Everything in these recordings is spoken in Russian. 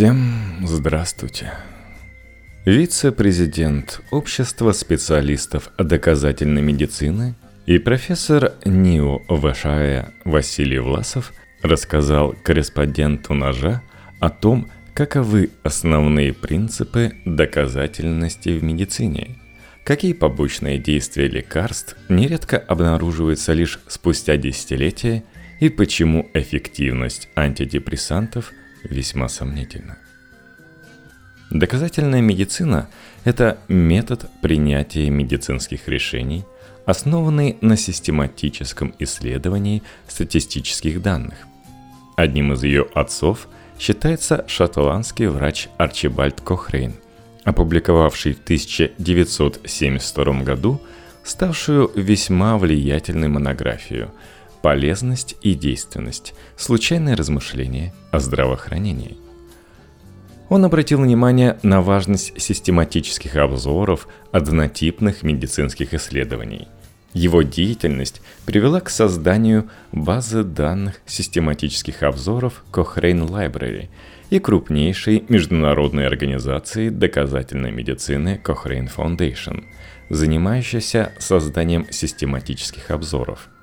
Всем здравствуйте. Вице-президент Общества специалистов доказательной медицины и профессор НИУ ВША Василий Власов рассказал корреспонденту «Ножа» о том, каковы основные принципы доказательности в медицине, какие побочные действия лекарств нередко обнаруживаются лишь спустя десятилетия и почему эффективность антидепрессантов – весьма сомнительно. Доказательная медицина – это метод принятия медицинских решений, основанный на систематическом исследовании статистических данных. Одним из ее отцов считается шотландский врач Арчибальд Кохрейн, опубликовавший в 1972 году ставшую весьма влиятельной монографию – полезность и действенность, случайное размышление о здравоохранении. Он обратил внимание на важность систематических обзоров однотипных медицинских исследований. Его деятельность привела к созданию базы данных систематических обзоров Cochrane Library и крупнейшей международной организации доказательной медицины Cochrane Foundation, занимающейся созданием систематических обзоров –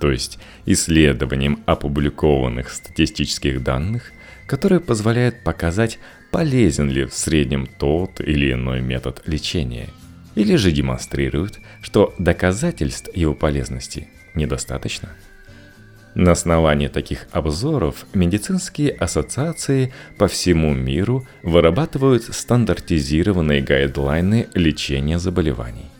то есть исследованием опубликованных статистических данных, которые позволяют показать, полезен ли в среднем тот или иной метод лечения, или же демонстрируют, что доказательств его полезности недостаточно. На основании таких обзоров медицинские ассоциации по всему миру вырабатывают стандартизированные гайдлайны лечения заболеваний.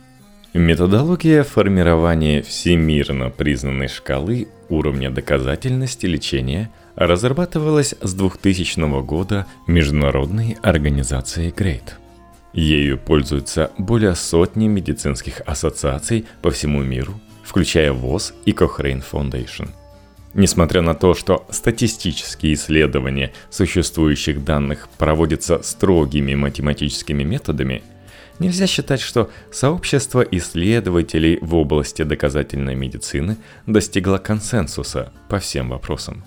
Методология формирования всемирно признанной шкалы уровня доказательности лечения разрабатывалась с 2000 года Международной организацией GREAT. Ею пользуются более сотни медицинских ассоциаций по всему миру, включая ВОЗ и Cochrane Foundation. Несмотря на то, что статистические исследования существующих данных проводятся строгими математическими методами – Нельзя считать, что сообщество исследователей в области доказательной медицины достигло консенсуса по всем вопросам.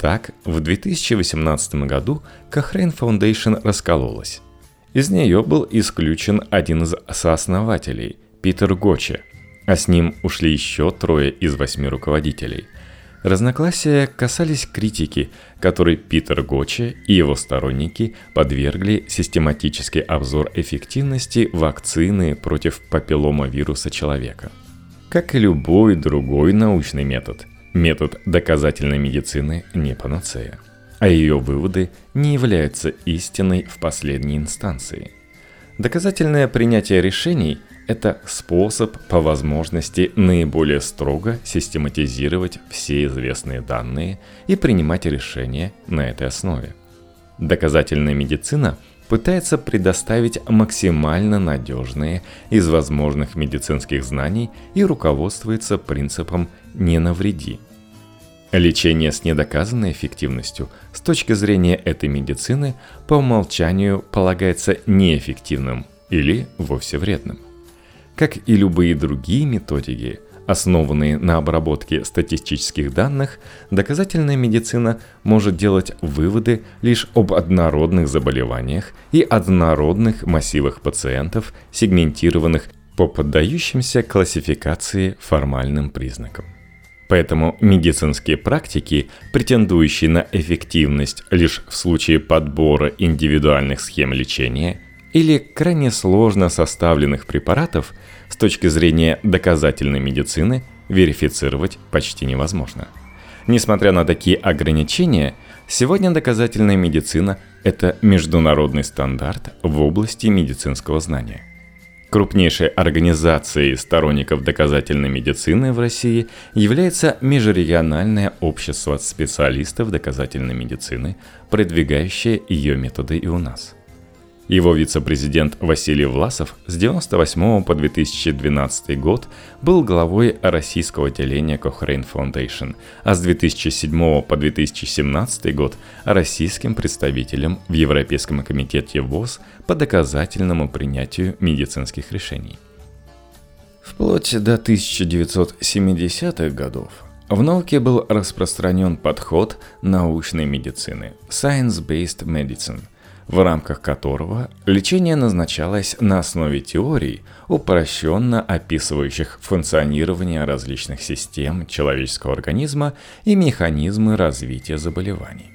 Так, в 2018 году Cochrane Foundation раскололась. Из нее был исключен один из сооснователей, Питер Гоче, а с ним ушли еще трое из восьми руководителей – Разногласия касались критики, которой Питер Гочи и его сторонники подвергли систематический обзор эффективности вакцины против папилломавируса человека. Как и любой другой научный метод, метод доказательной медицины не панацея, а ее выводы не являются истиной в последней инстанции. Доказательное принятие решений – это способ по возможности наиболее строго систематизировать все известные данные и принимать решения на этой основе. Доказательная медицина пытается предоставить максимально надежные из возможных медицинских знаний и руководствуется принципом «не навреди». Лечение с недоказанной эффективностью с точки зрения этой медицины по умолчанию полагается неэффективным или вовсе вредным – как и любые другие методики, основанные на обработке статистических данных, доказательная медицина может делать выводы лишь об однородных заболеваниях и однородных массивах пациентов, сегментированных по поддающимся классификации формальным признакам. Поэтому медицинские практики, претендующие на эффективность лишь в случае подбора индивидуальных схем лечения – или крайне сложно составленных препаратов с точки зрения доказательной медицины верифицировать почти невозможно. Несмотря на такие ограничения, сегодня доказательная медицина – это международный стандарт в области медицинского знания. Крупнейшей организацией сторонников доказательной медицины в России является Межрегиональное общество специалистов доказательной медицины, продвигающее ее методы и у нас – его вице-президент Василий Власов с 1998 по 2012 год был главой российского отделения Cochrane Foundation, а с 2007 по 2017 год российским представителем в Европейском комитете ВОЗ по доказательному принятию медицинских решений. Вплоть до 1970-х годов в науке был распространен подход научной медицины – science-based medicine, в рамках которого лечение назначалось на основе теорий, упрощенно описывающих функционирование различных систем человеческого организма и механизмы развития заболеваний.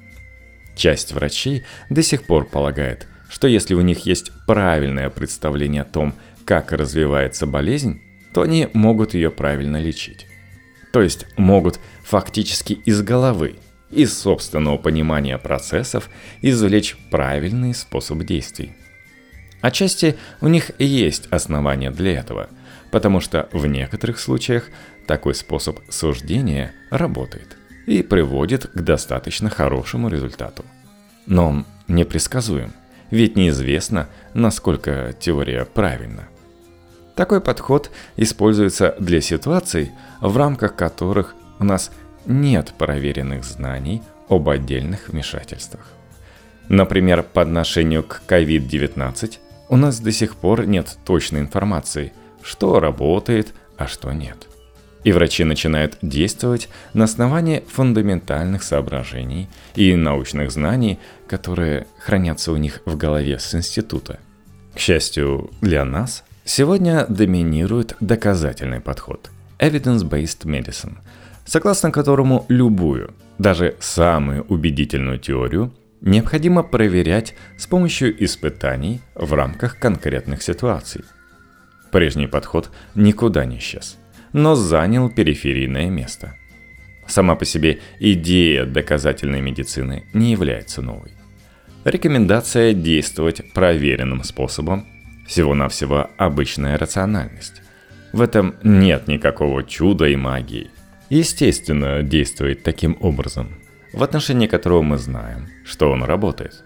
Часть врачей до сих пор полагает, что если у них есть правильное представление о том, как развивается болезнь, то они могут ее правильно лечить. То есть могут фактически из головы, из собственного понимания процессов извлечь правильный способ действий. Отчасти у них есть основания для этого, потому что в некоторых случаях такой способ суждения работает и приводит к достаточно хорошему результату. Но он непредсказуем, ведь неизвестно, насколько теория правильна. Такой подход используется для ситуаций, в рамках которых у нас нет проверенных знаний об отдельных вмешательствах. Например, по отношению к COVID-19 у нас до сих пор нет точной информации, что работает, а что нет. И врачи начинают действовать на основании фундаментальных соображений и научных знаний, которые хранятся у них в голове с института. К счастью для нас, Сегодня доминирует доказательный подход – evidence-based medicine, согласно которому любую, даже самую убедительную теорию необходимо проверять с помощью испытаний в рамках конкретных ситуаций. Прежний подход никуда не исчез, но занял периферийное место. Сама по себе идея доказательной медицины не является новой. Рекомендация действовать проверенным способом всего-навсего обычная рациональность. В этом нет никакого чуда и магии. Естественно, действует таким образом, в отношении которого мы знаем, что он работает.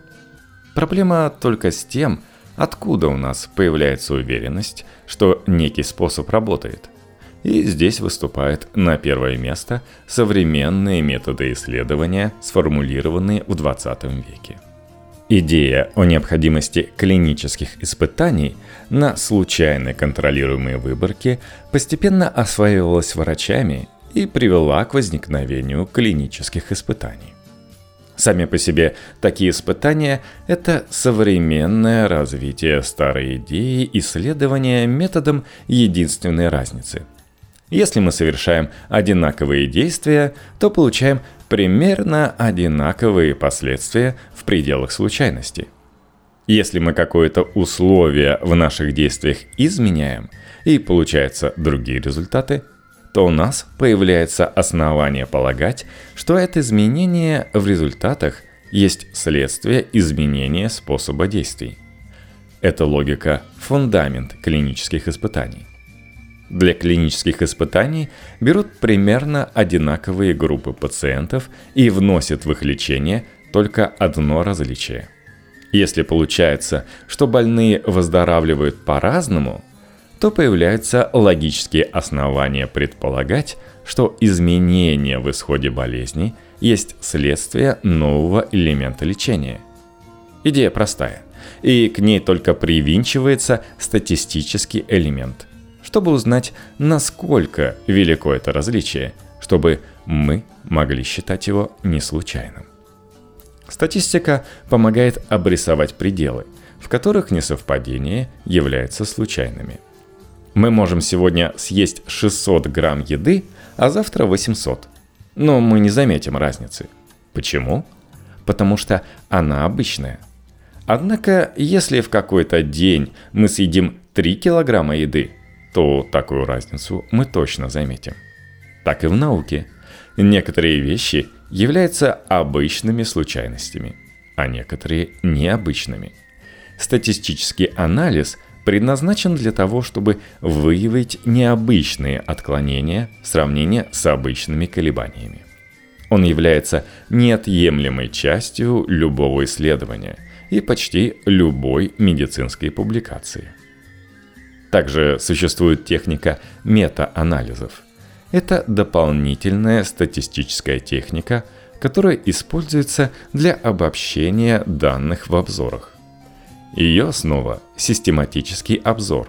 Проблема только с тем, откуда у нас появляется уверенность, что некий способ работает. И здесь выступают на первое место современные методы исследования, сформулированные в 20 веке. Идея о необходимости клинических испытаний на случайно контролируемые выборки постепенно осваивалась врачами и привела к возникновению клинических испытаний. Сами по себе такие испытания – это современное развитие старой идеи исследования методом единственной разницы. Если мы совершаем одинаковые действия, то получаем примерно одинаковые последствия в пределах случайности. Если мы какое-то условие в наших действиях изменяем и получаются другие результаты, то у нас появляется основание полагать, что это изменение в результатах есть следствие изменения способа действий. Эта логика – фундамент клинических испытаний. Для клинических испытаний берут примерно одинаковые группы пациентов и вносят в их лечение только одно различие. Если получается, что больные выздоравливают по-разному, то появляются логические основания предполагать, что изменения в исходе болезни есть следствие нового элемента лечения. Идея простая, и к ней только привинчивается статистический элемент – чтобы узнать, насколько велико это различие, чтобы мы могли считать его не случайным. Статистика помогает обрисовать пределы, в которых несовпадения являются случайными. Мы можем сегодня съесть 600 грамм еды, а завтра 800. Но мы не заметим разницы. Почему? Потому что она обычная. Однако, если в какой-то день мы съедим 3 килограмма еды, то такую разницу мы точно заметим. Так и в науке. Некоторые вещи являются обычными случайностями, а некоторые необычными. Статистический анализ предназначен для того, чтобы выявить необычные отклонения в сравнении с обычными колебаниями. Он является неотъемлемой частью любого исследования и почти любой медицинской публикации – также существует техника мета-анализов. Это дополнительная статистическая техника, которая используется для обобщения данных в обзорах. Ее основа – систематический обзор.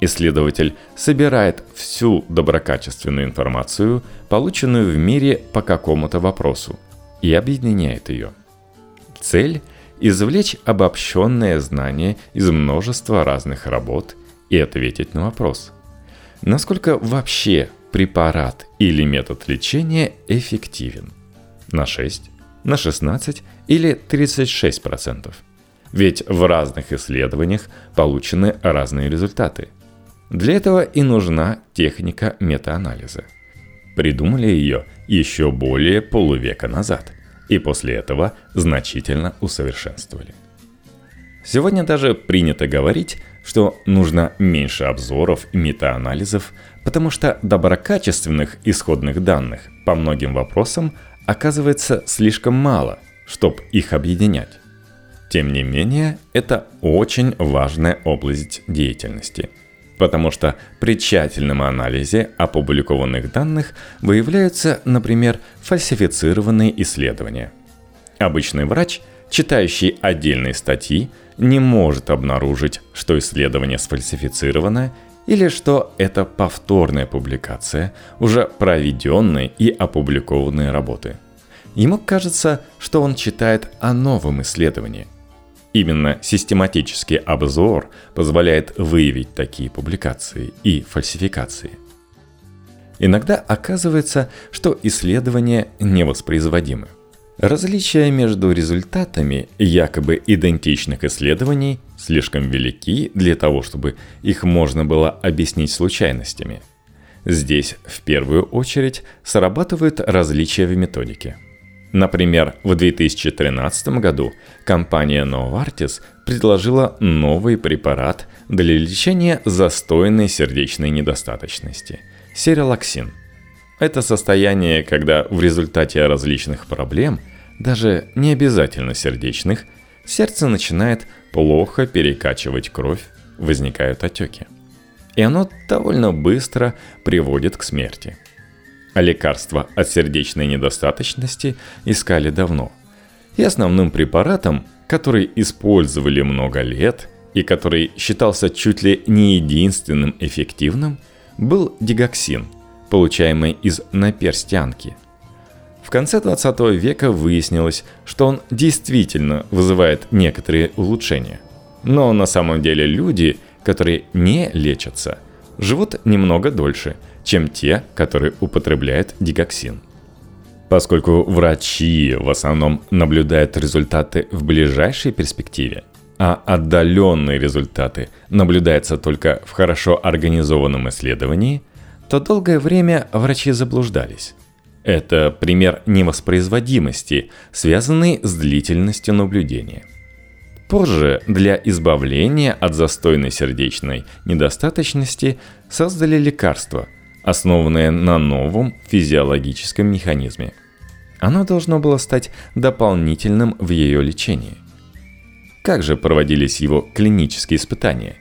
Исследователь собирает всю доброкачественную информацию, полученную в мире по какому-то вопросу, и объединяет ее. Цель – извлечь обобщенное знание из множества разных работ и ответить на вопрос, насколько вообще препарат или метод лечения эффективен. На 6, на 16 или 36%. Ведь в разных исследованиях получены разные результаты – для этого и нужна техника метаанализа. Придумали ее еще более полувека назад, и после этого значительно усовершенствовали. Сегодня даже принято говорить, что нужно меньше обзоров и метаанализов, потому что доброкачественных исходных данных по многим вопросам оказывается слишком мало, чтобы их объединять. Тем не менее, это очень важная область деятельности – потому что при тщательном анализе опубликованных данных выявляются, например, фальсифицированные исследования. Обычный врач, читающий отдельные статьи, не может обнаружить, что исследование сфальсифицировано или что это повторная публикация уже проведенной и опубликованной работы. Ему кажется, что он читает о новом исследовании – Именно систематический обзор позволяет выявить такие публикации и фальсификации. Иногда оказывается, что исследования невоспроизводимы. Различия между результатами якобы идентичных исследований слишком велики для того, чтобы их можно было объяснить случайностями. Здесь в первую очередь срабатывают различия в методике – Например, в 2013 году компания Novartis предложила новый препарат для лечения застойной сердечной недостаточности – серилаксин. Это состояние, когда в результате различных проблем, даже не обязательно сердечных, сердце начинает плохо перекачивать кровь, возникают отеки. И оно довольно быстро приводит к смерти – а лекарства от сердечной недостаточности искали давно. И основным препаратом, который использовали много лет и который считался чуть ли не единственным эффективным, был дигоксин, получаемый из наперстянки. В конце 20 века выяснилось, что он действительно вызывает некоторые улучшения. Но на самом деле люди, которые не лечатся, живут немного дольше – чем те, которые употребляют дигоксин. Поскольку врачи в основном наблюдают результаты в ближайшей перспективе, а отдаленные результаты наблюдаются только в хорошо организованном исследовании, то долгое время врачи заблуждались. Это пример невоспроизводимости, связанный с длительностью наблюдения. Позже для избавления от застойной сердечной недостаточности создали лекарства, основанное на новом физиологическом механизме. Оно должно было стать дополнительным в ее лечении. Как же проводились его клинические испытания?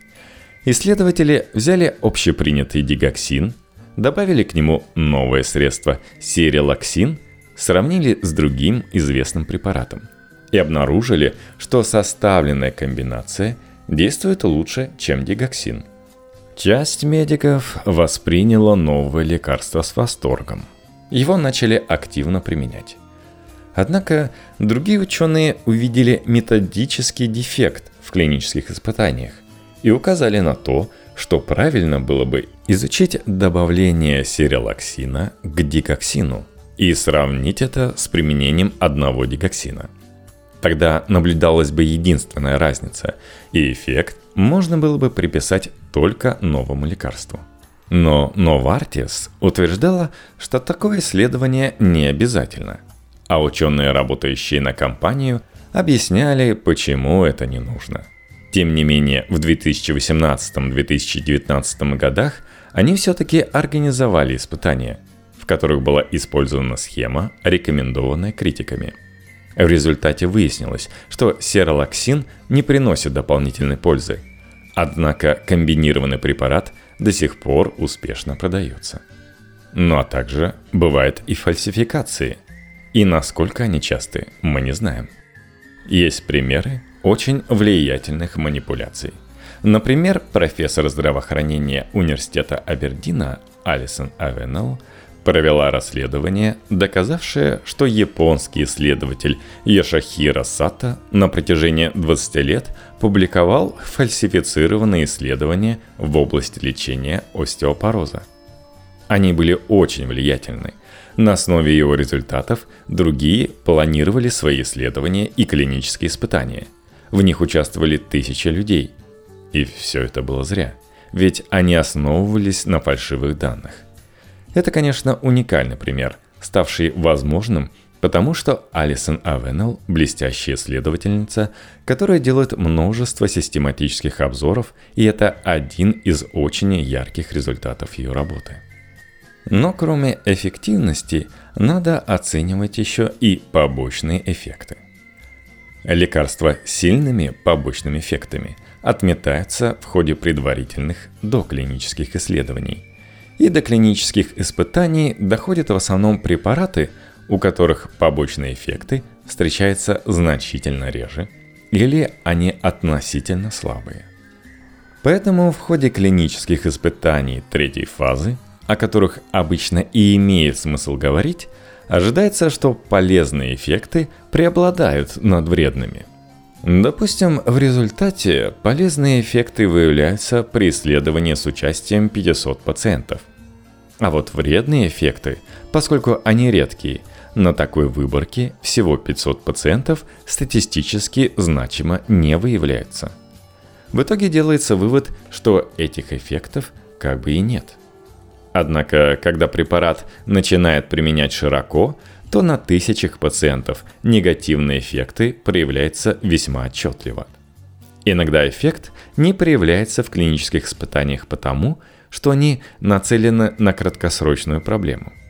Исследователи взяли общепринятый дигоксин, добавили к нему новое средство серилаксин, сравнили с другим известным препаратом и обнаружили, что составленная комбинация действует лучше, чем дигоксин – Часть медиков восприняла новое лекарство с восторгом. Его начали активно применять. Однако другие ученые увидели методический дефект в клинических испытаниях и указали на то, что правильно было бы изучить добавление серилаксина к дикоксину и сравнить это с применением одного дикоксина. Тогда наблюдалась бы единственная разница, и эффект можно было бы приписать только новому лекарству. Но Новартис утверждала, что такое исследование не обязательно, а ученые, работающие на компанию, объясняли, почему это не нужно. Тем не менее, в 2018-2019 годах они все-таки организовали испытания, в которых была использована схема, рекомендованная критиками. В результате выяснилось, что серолаксин не приносит дополнительной пользы – Однако комбинированный препарат до сих пор успешно продается. Ну а также бывают и фальсификации. И насколько они часты, мы не знаем. Есть примеры очень влиятельных манипуляций. Например, профессор здравоохранения университета Абердина Алисон Авенел провела расследование, доказавшее, что японский исследователь Яшахира Сата на протяжении 20 лет публиковал фальсифицированные исследования в области лечения остеопороза. Они были очень влиятельны. На основе его результатов другие планировали свои исследования и клинические испытания. В них участвовали тысячи людей. И все это было зря, ведь они основывались на фальшивых данных. Это, конечно, уникальный пример, ставший возможным – Потому что Алисон Авенел – блестящая исследовательница, которая делает множество систематических обзоров, и это один из очень ярких результатов ее работы. Но кроме эффективности, надо оценивать еще и побочные эффекты. Лекарства с сильными побочными эффектами отметаются в ходе предварительных доклинических исследований. И до клинических испытаний доходят в основном препараты – у которых побочные эффекты встречаются значительно реже или они относительно слабые. Поэтому в ходе клинических испытаний третьей фазы, о которых обычно и имеет смысл говорить, ожидается, что полезные эффекты преобладают над вредными. Допустим, в результате полезные эффекты выявляются при исследовании с участием 500 пациентов. А вот вредные эффекты, поскольку они редкие – на такой выборке всего 500 пациентов статистически значимо не выявляется. В итоге делается вывод, что этих эффектов как бы и нет. Однако, когда препарат начинает применять широко, то на тысячах пациентов негативные эффекты проявляются весьма отчетливо. Иногда эффект не проявляется в клинических испытаниях потому, что они нацелены на краткосрочную проблему –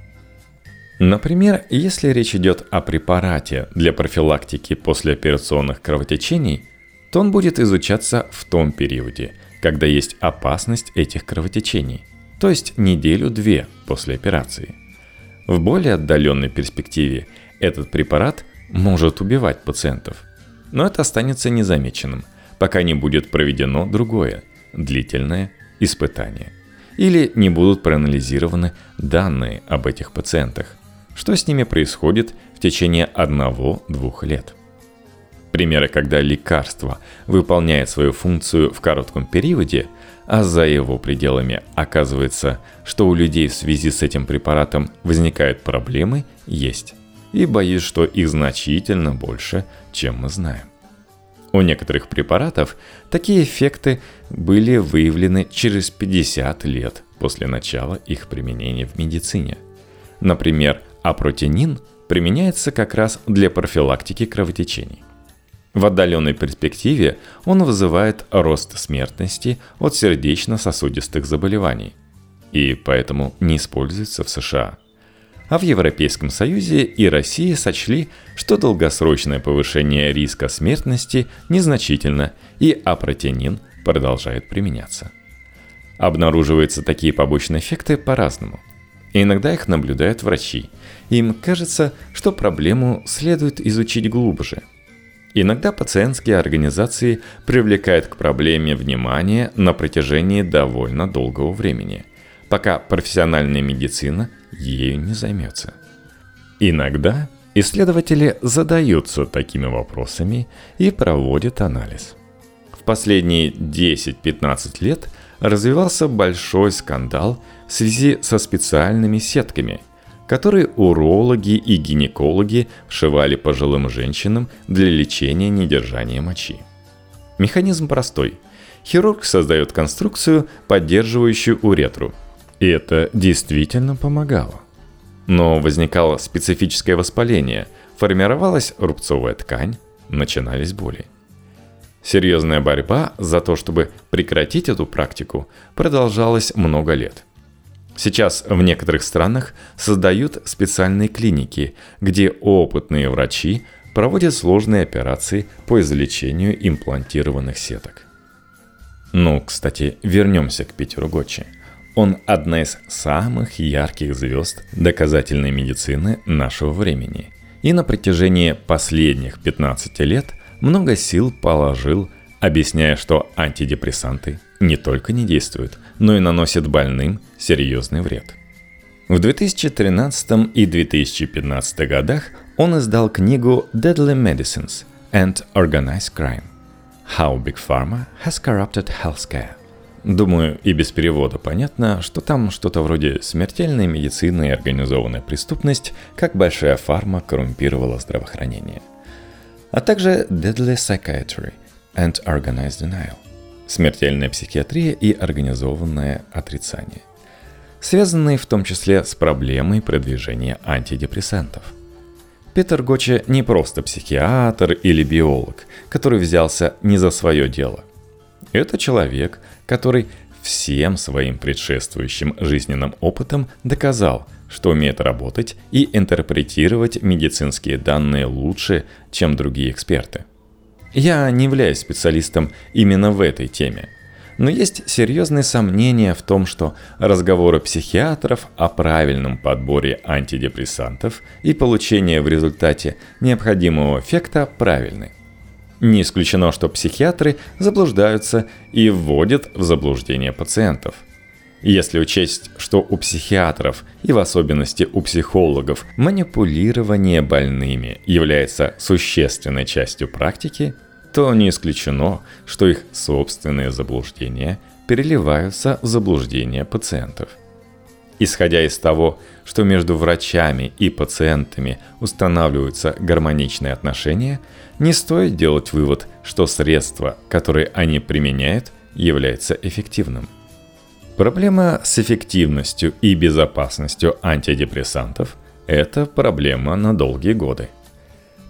Например, если речь идет о препарате для профилактики послеоперационных кровотечений, то он будет изучаться в том периоде, когда есть опасность этих кровотечений, то есть неделю-две после операции. В более отдаленной перспективе этот препарат может убивать пациентов, но это останется незамеченным, пока не будет проведено другое, длительное испытание. Или не будут проанализированы данные об этих пациентах – что с ними происходит в течение одного-двух лет. Примеры, когда лекарство выполняет свою функцию в коротком периоде, а за его пределами оказывается, что у людей в связи с этим препаратом возникают проблемы, есть. И боюсь, что их значительно больше, чем мы знаем. У некоторых препаратов такие эффекты были выявлены через 50 лет после начала их применения в медицине. Например, а протеинин применяется как раз для профилактики кровотечений. В отдаленной перспективе он вызывает рост смертности от сердечно-сосудистых заболеваний и поэтому не используется в США. А в Европейском Союзе и России сочли, что долгосрочное повышение риска смертности незначительно и апротенин продолжает применяться. Обнаруживаются такие побочные эффекты по-разному – иногда их наблюдают врачи. Им кажется, что проблему следует изучить глубже. Иногда пациентские организации привлекают к проблеме внимание на протяжении довольно долгого времени, пока профессиональная медицина ею не займется. Иногда исследователи задаются такими вопросами и проводят анализ. В последние 10-15 лет развивался большой скандал – в связи со специальными сетками, которые урологи и гинекологи вшивали пожилым женщинам для лечения недержания мочи. Механизм простой. Хирург создает конструкцию, поддерживающую уретру. И это действительно помогало. Но возникало специфическое воспаление, формировалась рубцовая ткань, начинались боли. Серьезная борьба за то, чтобы прекратить эту практику, продолжалась много лет – Сейчас в некоторых странах создают специальные клиники, где опытные врачи проводят сложные операции по извлечению имплантированных сеток. Ну, кстати, вернемся к Питеру Гочи. Он одна из самых ярких звезд доказательной медицины нашего времени. И на протяжении последних 15 лет много сил положил объясняя, что антидепрессанты не только не действуют, но и наносят больным серьезный вред. В 2013 и 2015 годах он издал книгу Deadly Medicines and Organized Crime – How Big Pharma Has Corrupted Healthcare. Думаю, и без перевода понятно, что там что-то вроде смертельной медицины и организованная преступность, как большая фарма коррумпировала здравоохранение. А также Deadly Psychiatry and Organized Denial – смертельная психиатрия и организованное отрицание, связанные в том числе с проблемой продвижения антидепрессантов – Питер Гочи не просто психиатр или биолог, который взялся не за свое дело. Это человек, который всем своим предшествующим жизненным опытом доказал, что умеет работать и интерпретировать медицинские данные лучше, чем другие эксперты. Я не являюсь специалистом именно в этой теме – но есть серьезные сомнения в том, что разговоры психиатров о правильном подборе антидепрессантов и получении в результате необходимого эффекта правильны. Не исключено, что психиатры заблуждаются и вводят в заблуждение пациентов. Если учесть, что у психиатров и в особенности у психологов манипулирование больными является существенной частью практики, то не исключено, что их собственные заблуждения переливаются в заблуждения пациентов. Исходя из того, что между врачами и пациентами устанавливаются гармоничные отношения, не стоит делать вывод, что средство, которое они применяют, является эффективным. Проблема с эффективностью и безопасностью антидепрессантов – это проблема на долгие годы.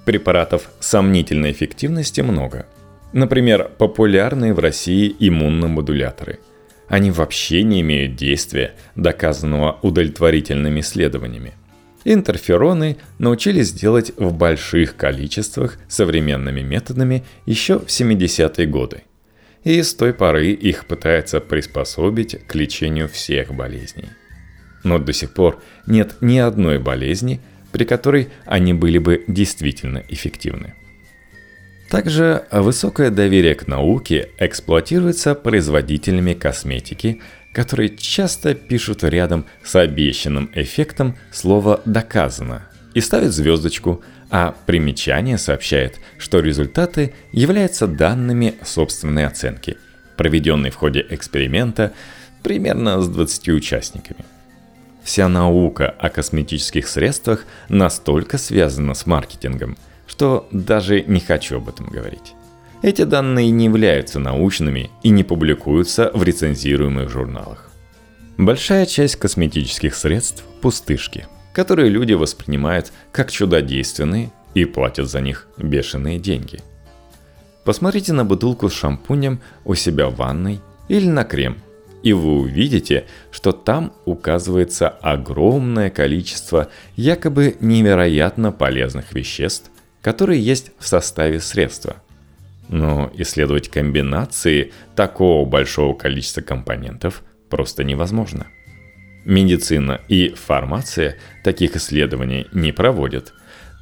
Препаратов сомнительной эффективности много. Например, популярные в России иммуномодуляторы. Они вообще не имеют действия, доказанного удовлетворительными исследованиями. Интерфероны научились делать в больших количествах современными методами еще в 70-е годы. И с той поры их пытаются приспособить к лечению всех болезней. Но до сих пор нет ни одной болезни – при которой они были бы действительно эффективны. Также высокое доверие к науке эксплуатируется производителями косметики, которые часто пишут рядом с обещанным эффектом слово «доказано» и ставят звездочку, а примечание сообщает, что результаты являются данными собственной оценки, проведенной в ходе эксперимента примерно с 20 участниками – Вся наука о косметических средствах настолько связана с маркетингом, что даже не хочу об этом говорить. Эти данные не являются научными и не публикуются в рецензируемых журналах. Большая часть косметических средств – пустышки, которые люди воспринимают как чудодейственные и платят за них бешеные деньги. Посмотрите на бутылку с шампунем у себя в ванной или на крем, и вы увидите, что там указывается огромное количество якобы невероятно полезных веществ, которые есть в составе средства. Но исследовать комбинации такого большого количества компонентов просто невозможно. Медицина и фармация таких исследований не проводят.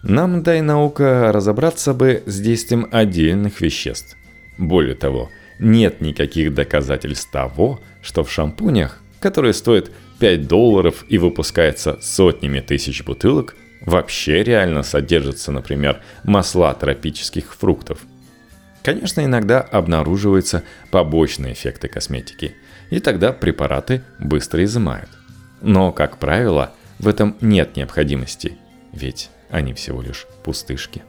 Нам, дай наука, разобраться бы с действием отдельных веществ. Более того, нет никаких доказательств того, что в шампунях, которые стоят 5 долларов и выпускается сотнями тысяч бутылок, вообще реально содержатся, например, масла тропических фруктов. Конечно, иногда обнаруживаются побочные эффекты косметики, и тогда препараты быстро изымают. Но, как правило, в этом нет необходимости, ведь они всего лишь пустышки.